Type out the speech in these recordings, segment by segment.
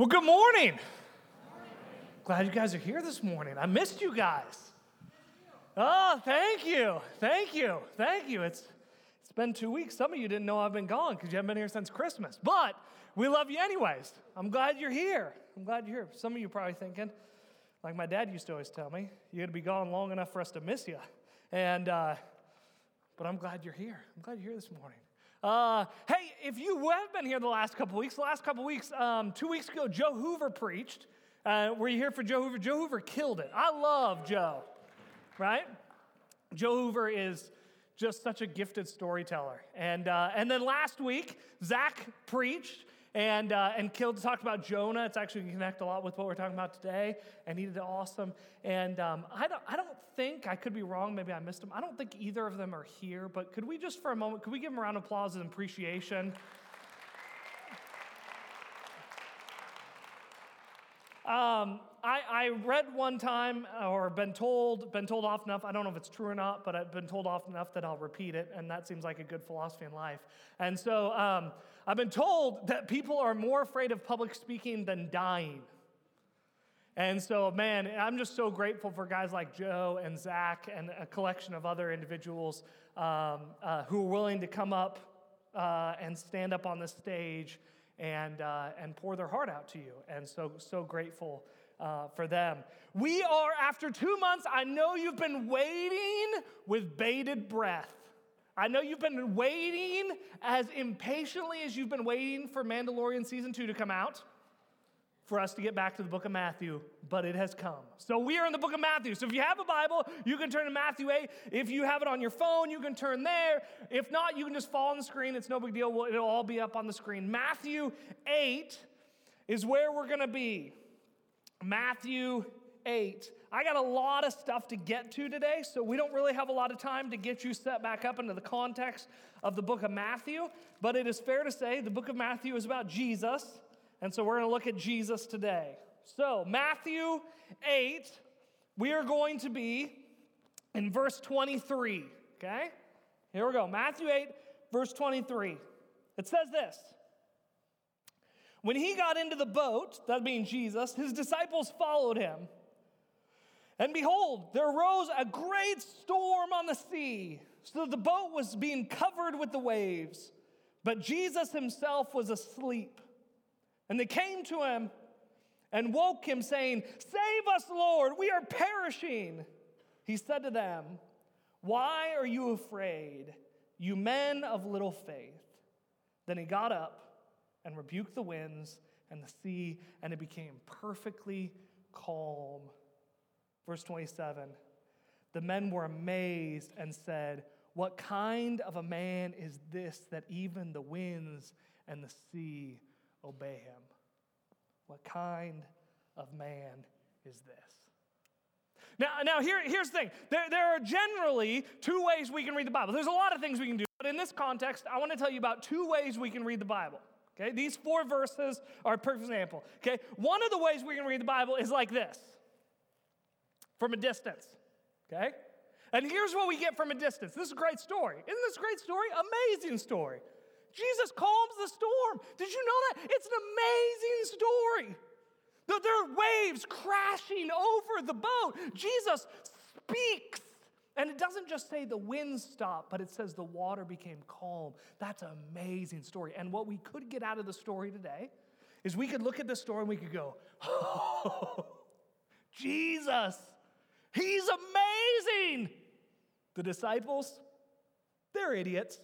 Well, good morning. Glad you guys are here this morning. I missed you guys. Oh, thank you. Thank you. Thank you. It's it's been 2 weeks. Some of you didn't know I've been gone cuz you haven't been here since Christmas. But we love you anyways. I'm glad you're here. I'm glad you're here. Some of you probably thinking like my dad used to always tell me, you're going to be gone long enough for us to miss you. And uh, but I'm glad you're here. I'm glad you're here this morning. Uh, hey, if you have been here the last couple weeks, the last couple weeks, um, two weeks ago, Joe Hoover preached. Uh, were you here for Joe Hoover? Joe Hoover killed it. I love Joe, right? Joe Hoover is just such a gifted storyteller. And, uh, and then last week, Zach preached and, uh, and killed, talked about Jonah. It's actually going to connect a lot with what we're talking about today. And he did awesome. And um, I, don't, I don't think, I could be wrong, maybe I missed him. I don't think either of them are here, but could we just for a moment, could we give them a round of applause and appreciation? Um, I, I, read one time or been told, been told often enough, I don't know if it's true or not, but I've been told often enough that I'll repeat it, and that seems like a good philosophy in life. And so um, I've been told that people are more afraid of public speaking than dying. And so, man, I'm just so grateful for guys like Joe and Zach and a collection of other individuals um, uh, who are willing to come up uh, and stand up on the stage and, uh, and pour their heart out to you. And so, so grateful uh, for them. We are, after two months, I know you've been waiting with bated breath. I know you've been waiting as impatiently as you've been waiting for Mandalorian season two to come out for us to get back to the book of Matthew, but it has come. So we are in the book of Matthew. So if you have a Bible, you can turn to Matthew 8. If you have it on your phone, you can turn there. If not, you can just follow on the screen. It's no big deal. It'll all be up on the screen. Matthew 8 is where we're going to be. Matthew 8. I got a lot of stuff to get to today, so we don't really have a lot of time to get you set back up into the context of the book of Matthew. But it is fair to say the book of Matthew is about Jesus and so we're going to look at Jesus today. So, Matthew 8, we are going to be in verse 23, okay? Here we go. Matthew 8, verse 23. It says this When he got into the boat, that being Jesus, his disciples followed him. And behold, there arose a great storm on the sea, so that the boat was being covered with the waves. But Jesus himself was asleep. And they came to him and woke him, saying, Save us, Lord, we are perishing. He said to them, Why are you afraid, you men of little faith? Then he got up and rebuked the winds and the sea, and it became perfectly calm. Verse 27 The men were amazed and said, What kind of a man is this that even the winds and the sea obey him. What kind of man is this? Now, now here, here's the thing there, there are generally two ways we can read the Bible. There's a lot of things we can do, but in this context, I want to tell you about two ways we can read the Bible. Okay, these four verses are a perfect example. Okay, one of the ways we can read the Bible is like this from a distance. Okay, and here's what we get from a distance. This is a great story. Isn't this a great story? Amazing story. Jesus calms the storm. Did you know that? It's an amazing story. There are waves crashing over the boat. Jesus speaks. And it doesn't just say the wind stopped, but it says the water became calm. That's an amazing story. And what we could get out of the story today is we could look at the story and we could go, oh, Jesus, he's amazing. The disciples, they're idiots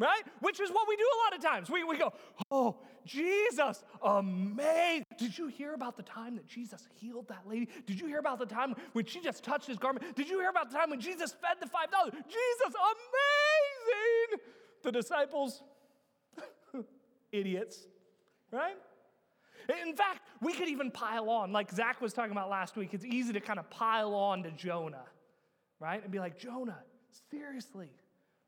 right? Which is what we do a lot of times. We, we go, oh, Jesus, amazing. Did you hear about the time that Jesus healed that lady? Did you hear about the time when she just touched his garment? Did you hear about the time when Jesus fed the 5,000? Jesus, amazing. The disciples, idiots, right? In fact, we could even pile on, like Zach was talking about last week. It's easy to kind of pile on to Jonah, right? And be like, Jonah, seriously,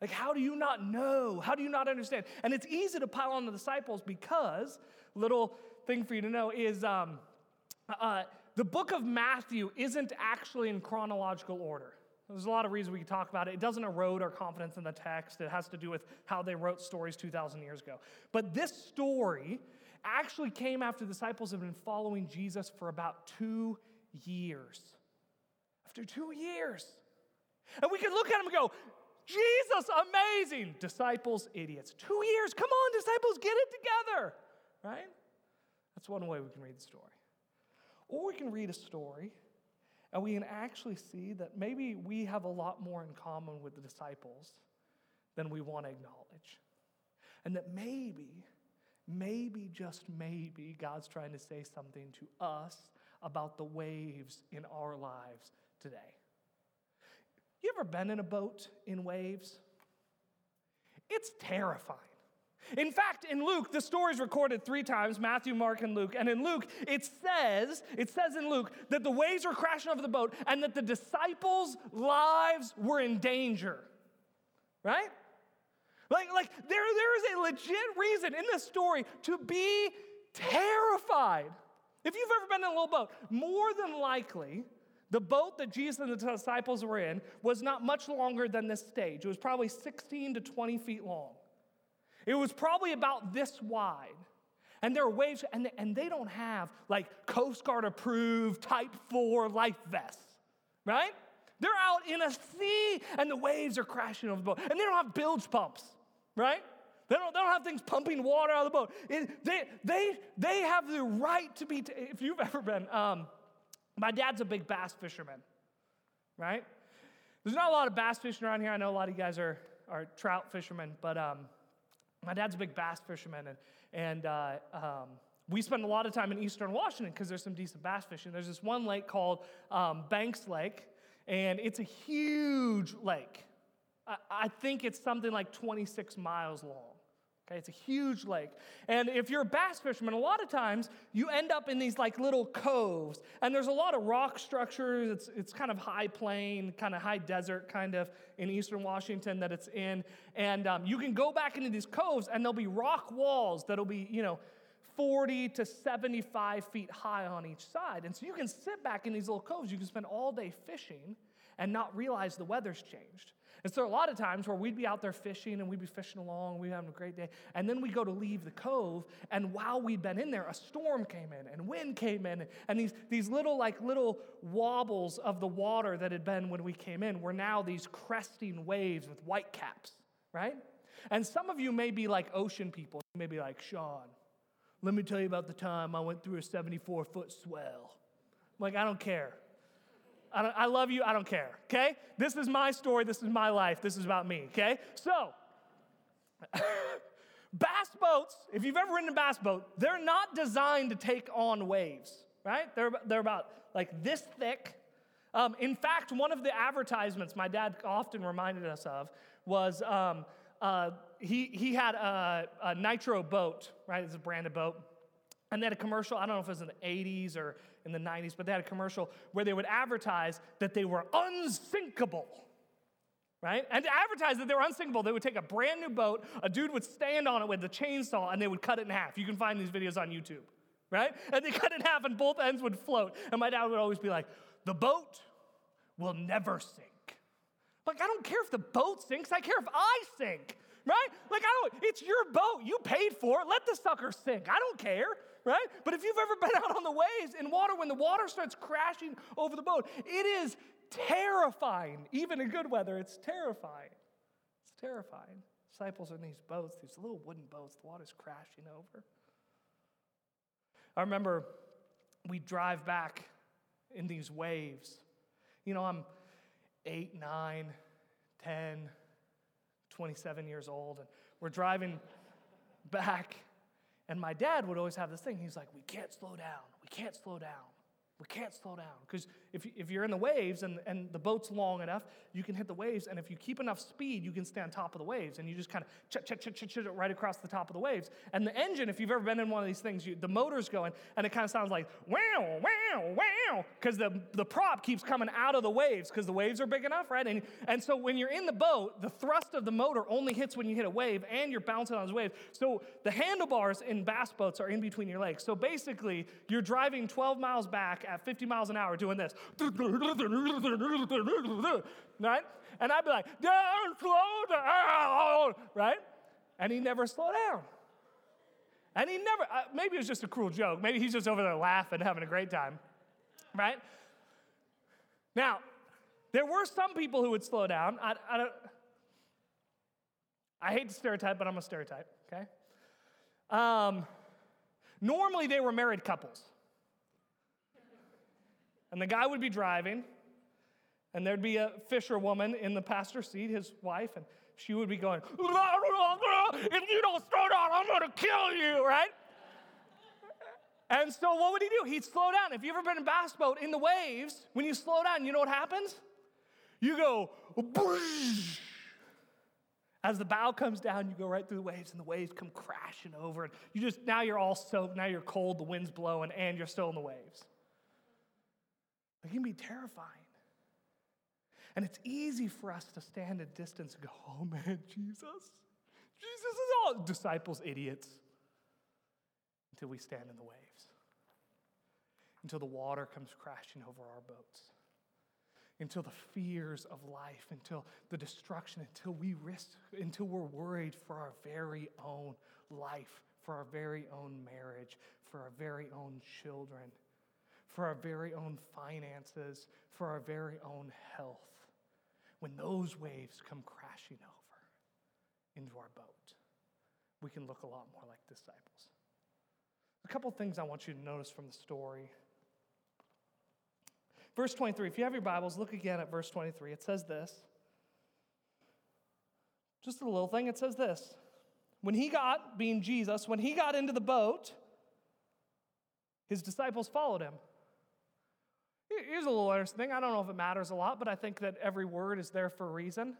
like, how do you not know? How do you not understand? And it's easy to pile on the disciples because, little thing for you to know is um, uh, the book of Matthew isn't actually in chronological order. There's a lot of reasons we can talk about it. It doesn't erode our confidence in the text, it has to do with how they wrote stories 2,000 years ago. But this story actually came after the disciples have been following Jesus for about two years. After two years. And we can look at them and go, Jesus, amazing. Disciples, idiots. Two years. Come on, disciples, get it together. Right? That's one way we can read the story. Or we can read a story and we can actually see that maybe we have a lot more in common with the disciples than we want to acknowledge. And that maybe, maybe, just maybe, God's trying to say something to us about the waves in our lives today. You ever been in a boat in waves? It's terrifying. In fact, in Luke, the story is recorded three times Matthew, Mark, and Luke. And in Luke, it says, it says in Luke that the waves were crashing over the boat and that the disciples' lives were in danger. Right? Like, like there, there is a legit reason in this story to be terrified. If you've ever been in a little boat, more than likely, the boat that Jesus and the disciples were in was not much longer than this stage. It was probably 16 to 20 feet long. It was probably about this wide. And there are waves, and they, and they don't have like Coast Guard approved Type 4 life vests, right? They're out in a sea, and the waves are crashing over the boat. And they don't have bilge pumps, right? They don't, they don't have things pumping water out of the boat. It, they, they, they have the right to be, t- if you've ever been, um, my dad's a big bass fisherman, right? There's not a lot of bass fishing around here. I know a lot of you guys are, are trout fishermen, but um, my dad's a big bass fisherman, and, and uh, um, we spend a lot of time in eastern Washington because there's some decent bass fishing. There's this one lake called um, Banks Lake, and it's a huge lake. I, I think it's something like 26 miles long. Okay, it's a huge lake. And if you're a bass fisherman, a lot of times you end up in these like little coves, and there's a lot of rock structures. It's, it's kind of high plain, kind of high desert, kind of in eastern Washington that it's in. And um, you can go back into these coves, and there'll be rock walls that'll be, you know, 40 to 75 feet high on each side. And so you can sit back in these little coves, you can spend all day fishing and not realize the weather's changed. And so a lot of times where we'd be out there fishing and we'd be fishing along, we'd having a great day, and then we go to leave the cove, and while we'd been in there, a storm came in and wind came in, and these, these little like little wobbles of the water that had been when we came in were now these cresting waves with white caps, right? And some of you may be like ocean people. You may be like, Sean, let me tell you about the time I went through a 74 foot swell. I'm like, I don't care. I, I love you. I don't care. Okay? This is my story. This is my life. This is about me. Okay? So, bass boats, if you've ever ridden a bass boat, they're not designed to take on waves, right? They're, they're about like this thick. Um, in fact, one of the advertisements my dad often reminded us of was um, uh, he, he had a, a nitro boat, right? It's a branded boat. And they had a commercial, I don't know if it was in the 80s or in the 90s, but they had a commercial where they would advertise that they were unsinkable. Right? And to advertise that they were unsinkable, they would take a brand new boat, a dude would stand on it with a chainsaw, and they would cut it in half. You can find these videos on YouTube, right? And they cut it in half, and both ends would float. And my dad would always be like, The boat will never sink. Like, I don't care if the boat sinks, I care if I sink, right? Like, I don't, it's your boat. You paid for it. Let the sucker sink. I don't care right? But if you've ever been out on the waves in water, when the water starts crashing over the boat, it is terrifying. Even in good weather, it's terrifying. It's terrifying. Disciples in these boats, these little wooden boats, the water's crashing over. I remember we drive back in these waves. You know, I'm eight, nine, 10, 27 years old, and we're driving back and my dad would always have this thing. He's like, we can't slow down. We can't slow down. We can't slow down. Because if, if you're in the waves and, and the boat's long enough, you can hit the waves. And if you keep enough speed, you can stay on top of the waves. And you just kind of ch ch ch ch ch right across the top of the waves. And the engine, if you've ever been in one of these things, you, the motor's going, and it kind of sounds like wow, wow, wow, because the, the prop keeps coming out of the waves because the waves are big enough, right? And, and so when you're in the boat, the thrust of the motor only hits when you hit a wave, and you're bouncing on those waves. So the handlebars in bass boats are in between your legs. So basically, you're driving 12 miles back at 50 miles an hour doing this. Right? And I'd be like, don't slow down. Right? And he never slowed down. And he never, uh, maybe it was just a cruel joke. Maybe he's just over there laughing, having a great time. Right? Now, there were some people who would slow down. I, I, don't, I hate to stereotype, but I'm a stereotype, okay? Um, normally, they were married couples. And the guy would be driving, and there'd be a fisherwoman in the passenger seat, his wife, and she would be going, If you don't slow down, I'm gonna kill you, right? And so what would he do? He'd slow down. If you've ever been in a bass boat in the waves, when you slow down, you know what happens? You go. As the bow comes down, you go right through the waves, and the waves come crashing over. And you just now you're all soaked, now you're cold, the wind's blowing, and you're still in the waves. It can be terrifying. And it's easy for us to stand at distance and go, oh man, Jesus. Jesus is all disciples, idiots. Until we stand in the waves. Until the water comes crashing over our boats. Until the fears of life, until the destruction, until we risk, until we're worried for our very own life, for our very own marriage, for our very own children, for our very own finances, for our very own health when those waves come crashing over into our boat, we can look a lot more like disciples. A couple things I want you to notice from the story. Verse 23, if you have your Bibles, look again at verse 23. It says this. Just a little thing, it says this. When he got, being Jesus, when he got into the boat, his disciples followed him. Here's a little interesting thing. I don't know if it matters a lot, but I think that every word is there for a reason.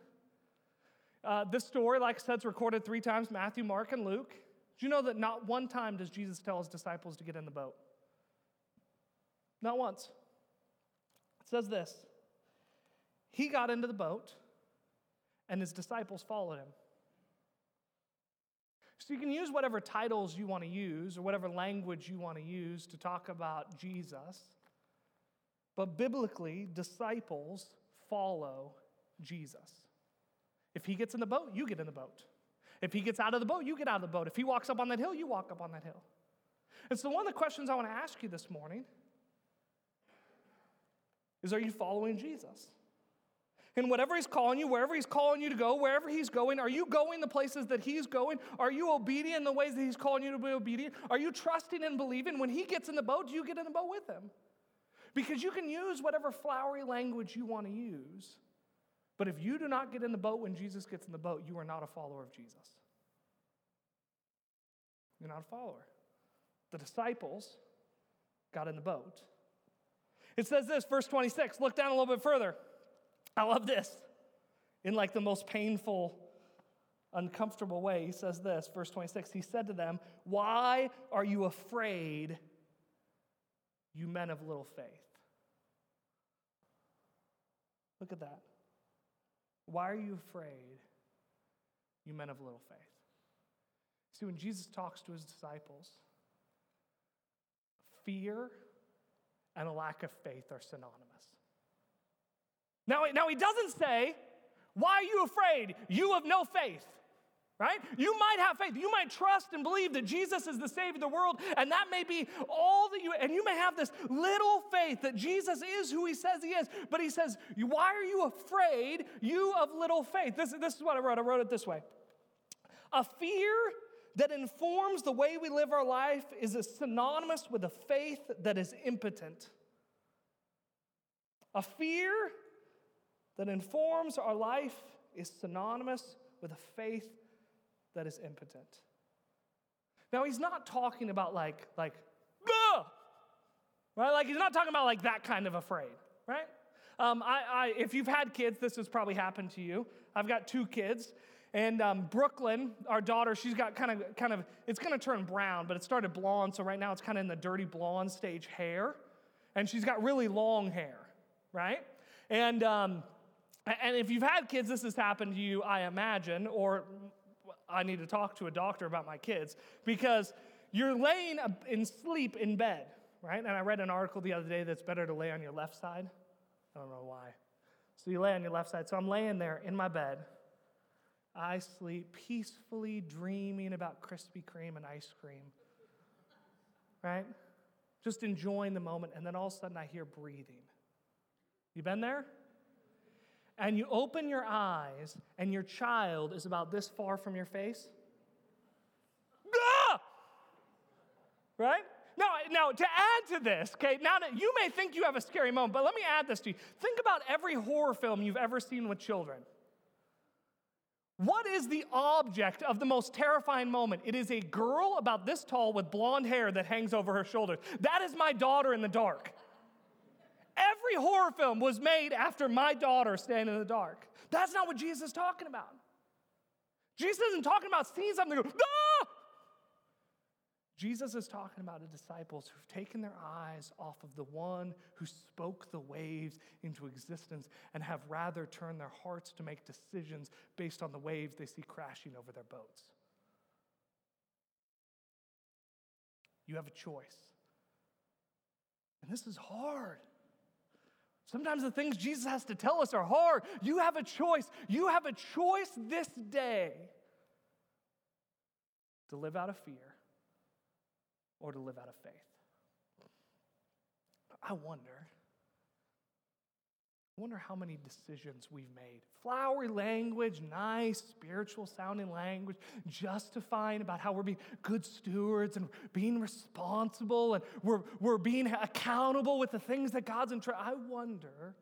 Uh, this story, like I said, is recorded three times Matthew, Mark, and Luke. Do you know that not one time does Jesus tell his disciples to get in the boat? Not once. It says this He got into the boat, and his disciples followed him. So you can use whatever titles you want to use or whatever language you want to use to talk about Jesus. But biblically, disciples follow Jesus. If he gets in the boat, you get in the boat. If he gets out of the boat, you get out of the boat. If he walks up on that hill, you walk up on that hill. And so, one of the questions I want to ask you this morning is Are you following Jesus? And whatever he's calling you, wherever he's calling you to go, wherever he's going, are you going the places that he's going? Are you obedient in the ways that he's calling you to be obedient? Are you trusting and believing? When he gets in the boat, do you get in the boat with him? Because you can use whatever flowery language you want to use, but if you do not get in the boat when Jesus gets in the boat, you are not a follower of Jesus. You're not a follower. The disciples got in the boat. It says this, verse 26. Look down a little bit further. I love this. In like the most painful, uncomfortable way, he says this, verse 26. He said to them, Why are you afraid, you men of little faith? Look at that. Why are you afraid, you men of little faith? See, when Jesus talks to his disciples, fear and a lack of faith are synonymous. Now, now he doesn't say, Why are you afraid? You have no faith right? You might have faith. You might trust and believe that Jesus is the Savior of the world, and that may be all that you, and you may have this little faith that Jesus is who He says He is. But He says, Why are you afraid, you of little faith? This, this is what I wrote. I wrote it this way A fear that informs the way we live our life is synonymous with a faith that is impotent. A fear that informs our life is synonymous with a faith that is impotent. Now, he's not talking about like, like, right? Like, he's not talking about like that kind of afraid, right? Um, I, I, if you've had kids, this has probably happened to you. I've got two kids. And um, Brooklyn, our daughter, she's got kind of, kind of, it's going to turn brown, but it started blonde, so right now it's kind of in the dirty blonde stage hair. And she's got really long hair, right? And, um, and if you've had kids, this has happened to you, I imagine, or I need to talk to a doctor about my kids because you're laying in sleep in bed, right? And I read an article the other day that's better to lay on your left side. I don't know why. So you lay on your left side. So I'm laying there in my bed. I sleep peacefully, dreaming about Krispy Kreme and ice cream, right? Just enjoying the moment. And then all of a sudden I hear breathing. You been there? And you open your eyes, and your child is about this far from your face. Ah! Right? Now, now, to add to this, okay, now that you may think you have a scary moment, but let me add this to you. Think about every horror film you've ever seen with children. What is the object of the most terrifying moment? It is a girl about this tall with blonde hair that hangs over her shoulders. That is my daughter in the dark. Every horror film was made after my daughter staying in the dark. That's not what Jesus is talking about. Jesus isn't talking about seeing something go, ah! Jesus is talking about the disciples who've taken their eyes off of the one who spoke the waves into existence and have rather turned their hearts to make decisions based on the waves they see crashing over their boats. You have a choice. And this is hard. Sometimes the things Jesus has to tell us are hard. You have a choice. You have a choice this day to live out of fear or to live out of faith. I wonder. I wonder how many decisions we've made. Flowery language, nice, spiritual sounding language, justifying about how we're being good stewards and being responsible and we're, we're being accountable with the things that God's in charge. I wonder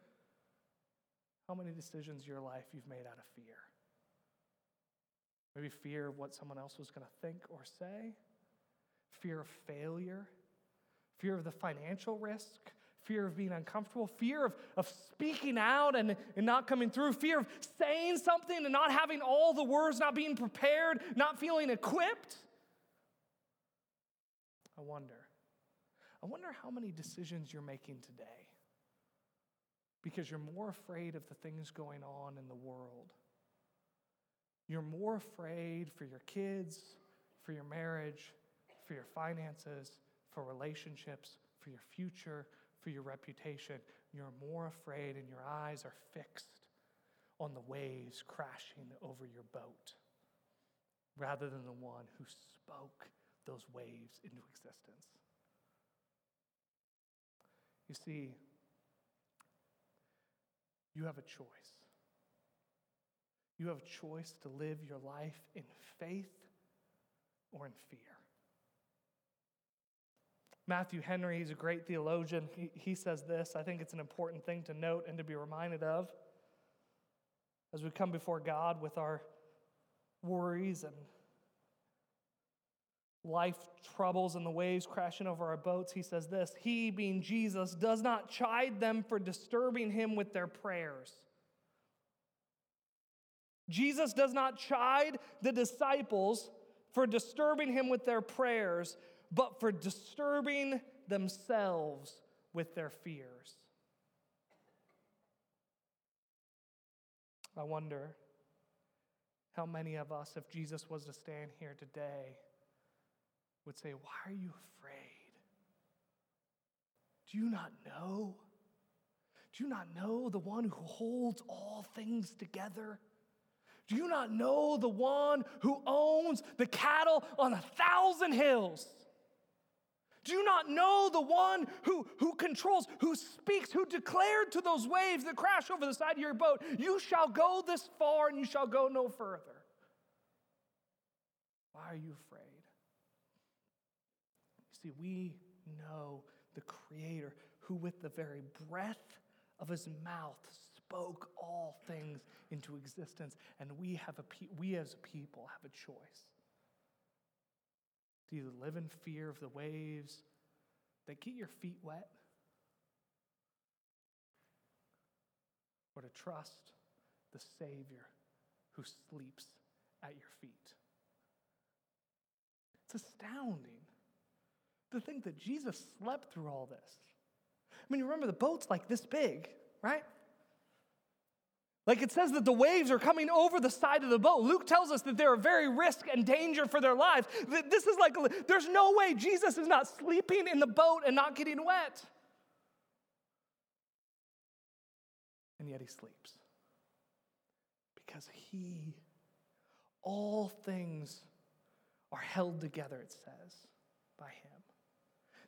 how many decisions your life you've made out of fear. Maybe fear of what someone else was going to think or say fear of failure, fear of the financial risk, fear of being uncomfortable, fear of, of speaking out and, and not coming through, fear of saying something and not having all the words, not being prepared, not feeling equipped. I wonder. I wonder how many decisions you're making today because you're more afraid of the things going on in the world. You're more afraid for your kids, for your marriage, for your finances, for relationships, for your future, for your reputation. You're more afraid, and your eyes are fixed on the waves crashing over your boat rather than the one who spoke those waves into existence. You see, you have a choice. You have a choice to live your life in faith or in fear. Matthew Henry, he's a great theologian. He, he says this. I think it's an important thing to note and to be reminded of as we come before God with our worries and life troubles and the waves crashing over our boats. He says this He, being Jesus, does not chide them for disturbing him with their prayers. Jesus does not chide the disciples for disturbing him with their prayers, but for disturbing themselves with their fears. I wonder how many of us, if Jesus was to stand here today, would say, Why are you afraid? Do you not know? Do you not know the one who holds all things together? Do you not know the one who owns the cattle on a thousand hills? Do you not know the one who, who controls, who speaks, who declared to those waves that crash over the side of your boat, You shall go this far and you shall go no further? Why are you afraid? You see, we know the Creator who, with the very breath of his mouth, spoke all things into existence. And we, have a, we as a people have a choice to either live in fear of the waves that get your feet wet or to trust the Savior who sleeps at your feet. It's astounding to think that Jesus slept through all this. I mean, you remember, the boat's like this big, right? Like it says that the waves are coming over the side of the boat. Luke tells us that there are very risk and danger for their lives. This is like, there's no way Jesus is not sleeping in the boat and not getting wet. And yet he sleeps. Because he, all things are held together, it says, by him.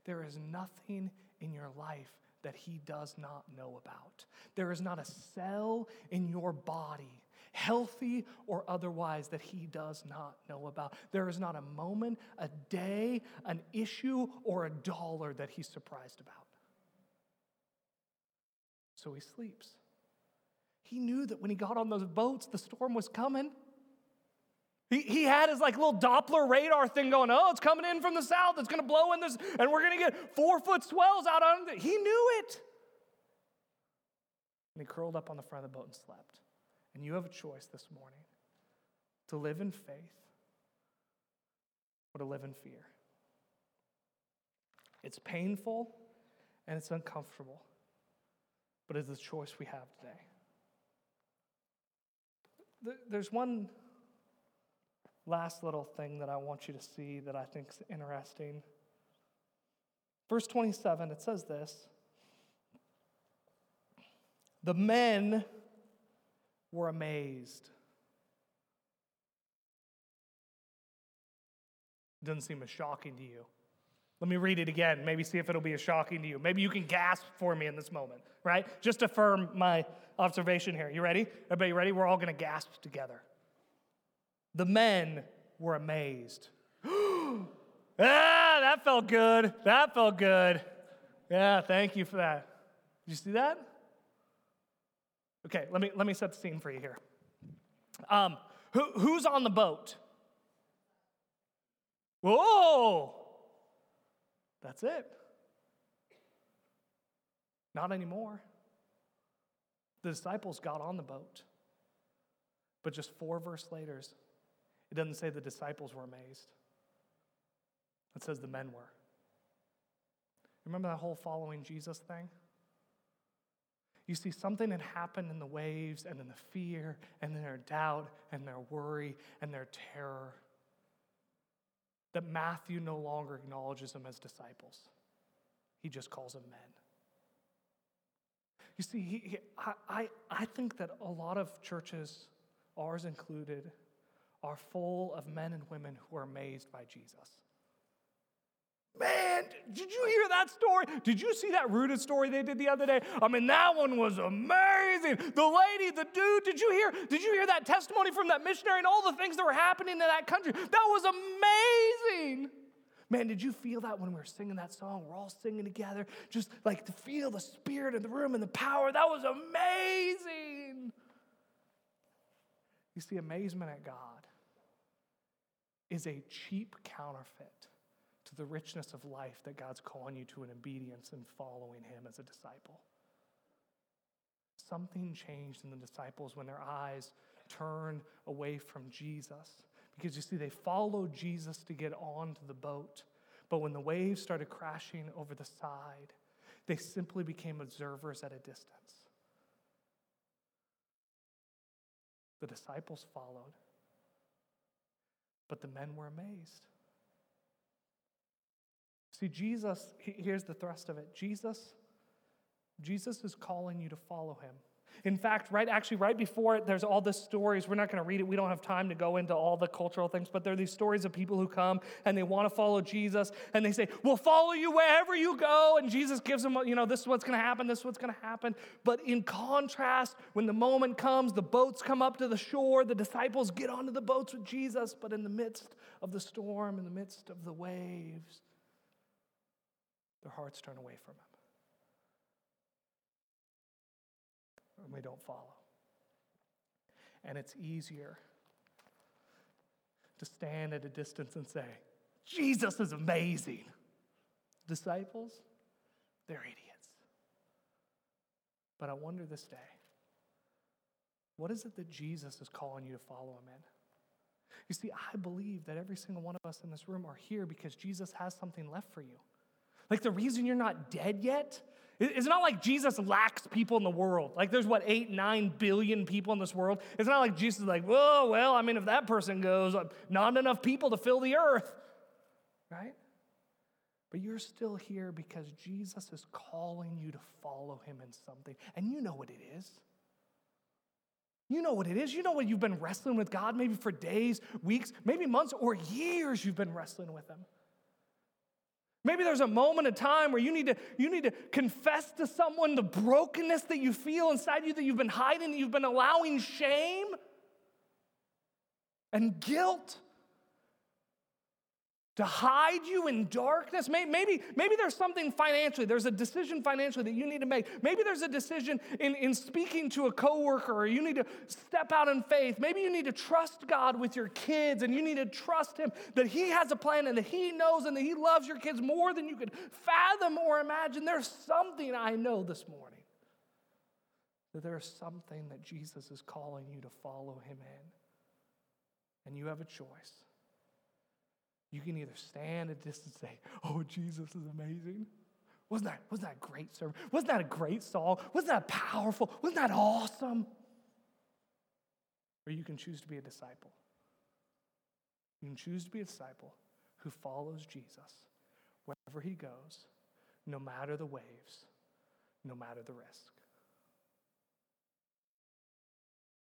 There is nothing in your life that he does not know about. There is not a cell in your body, healthy or otherwise, that he does not know about. There is not a moment, a day, an issue, or a dollar that he's surprised about. So he sleeps. He knew that when he got on those boats, the storm was coming. He, he had his like little Doppler radar thing going, oh, it's coming in from the south, it's gonna blow in this, and we're gonna get four foot swells out on it. He knew it. And he curled up on the front of the boat and slept. And you have a choice this morning to live in faith or to live in fear. It's painful and it's uncomfortable, but it's the choice we have today. There's one last little thing that I want you to see that I think is interesting. Verse 27, it says this The men were amazed. Doesn't seem as shocking to you. Let me read it again. Maybe see if it'll be as shocking to you. Maybe you can gasp for me in this moment, right? Just affirm my observation here. You ready? Everybody ready? We're all going to gasp together. The men were amazed. ah, that felt good. That felt good. Yeah, thank you for that. Did you see that? Okay, let me, let me set the scene for you here. Um, who, who's on the boat? Whoa! That's it. Not anymore. The disciples got on the boat. But just four verse later, it doesn't say the disciples were amazed, it says the men were. Remember that whole following Jesus thing? You see, something had happened in the waves and in the fear and in their doubt and their worry and their terror that Matthew no longer acknowledges them as disciples. He just calls them men. You see, he, he, I, I, I think that a lot of churches, ours included, are full of men and women who are amazed by Jesus. Man, did you hear that story? Did you see that rooted story they did the other day? I mean, that one was amazing. The lady, the dude, did you hear? Did you hear that testimony from that missionary and all the things that were happening in that country? That was amazing. Man, did you feel that when we were singing that song? We're all singing together, just like to feel the spirit in the room and the power. That was amazing. You see, amazement at God is a cheap counterfeit to the richness of life that God's calling you to in obedience and following Him as a disciple. Something changed in the disciples when their eyes turned away from Jesus. Because you see, they followed Jesus to get onto the boat. But when the waves started crashing over the side, they simply became observers at a distance. The disciples followed. But the men were amazed. See, Jesus, here's the thrust of it Jesus, Jesus is calling you to follow him. In fact, right actually right before it, there's all the stories. We're not going to read it. We don't have time to go into all the cultural things, but there are these stories of people who come and they want to follow Jesus and they say, "We'll follow you wherever you go." And Jesus gives them, you know, this is what's going to happen, this is what's going to happen. But in contrast, when the moment comes, the boats come up to the shore, the disciples get onto the boats with Jesus, but in the midst of the storm, in the midst of the waves, their hearts turn away from him. And we don't follow. And it's easier to stand at a distance and say, Jesus is amazing. Disciples, they're idiots. But I wonder this day, what is it that Jesus is calling you to follow him in? You see, I believe that every single one of us in this room are here because Jesus has something left for you. Like the reason you're not dead yet? It's not like Jesus lacks people in the world. Like there's what, eight, nine billion people in this world. It's not like Jesus is like, whoa, well, I mean, if that person goes, uh, not enough people to fill the earth, right? But you're still here because Jesus is calling you to follow him in something. And you know what it is. You know what it is. You know what you've been wrestling with God, maybe for days, weeks, maybe months, or years you've been wrestling with him. Maybe there's a moment of time where you need to you need to confess to someone the brokenness that you feel inside you that you've been hiding, that you've been allowing shame and guilt to hide you in darkness. Maybe, maybe there's something financially, there's a decision financially that you need to make. Maybe there's a decision in, in speaking to a coworker, or you need to step out in faith. Maybe you need to trust God with your kids, and you need to trust Him that He has a plan and that He knows and that He loves your kids more than you could fathom or imagine. There's something I know this morning that there's something that Jesus is calling you to follow Him in. And you have a choice. You can either stand at distance and say, Oh, Jesus is amazing. Wasn't that, wasn't that a great sermon? Wasn't that a great song? Wasn't that powerful? Wasn't that awesome? Or you can choose to be a disciple. You can choose to be a disciple who follows Jesus wherever he goes, no matter the waves, no matter the risk.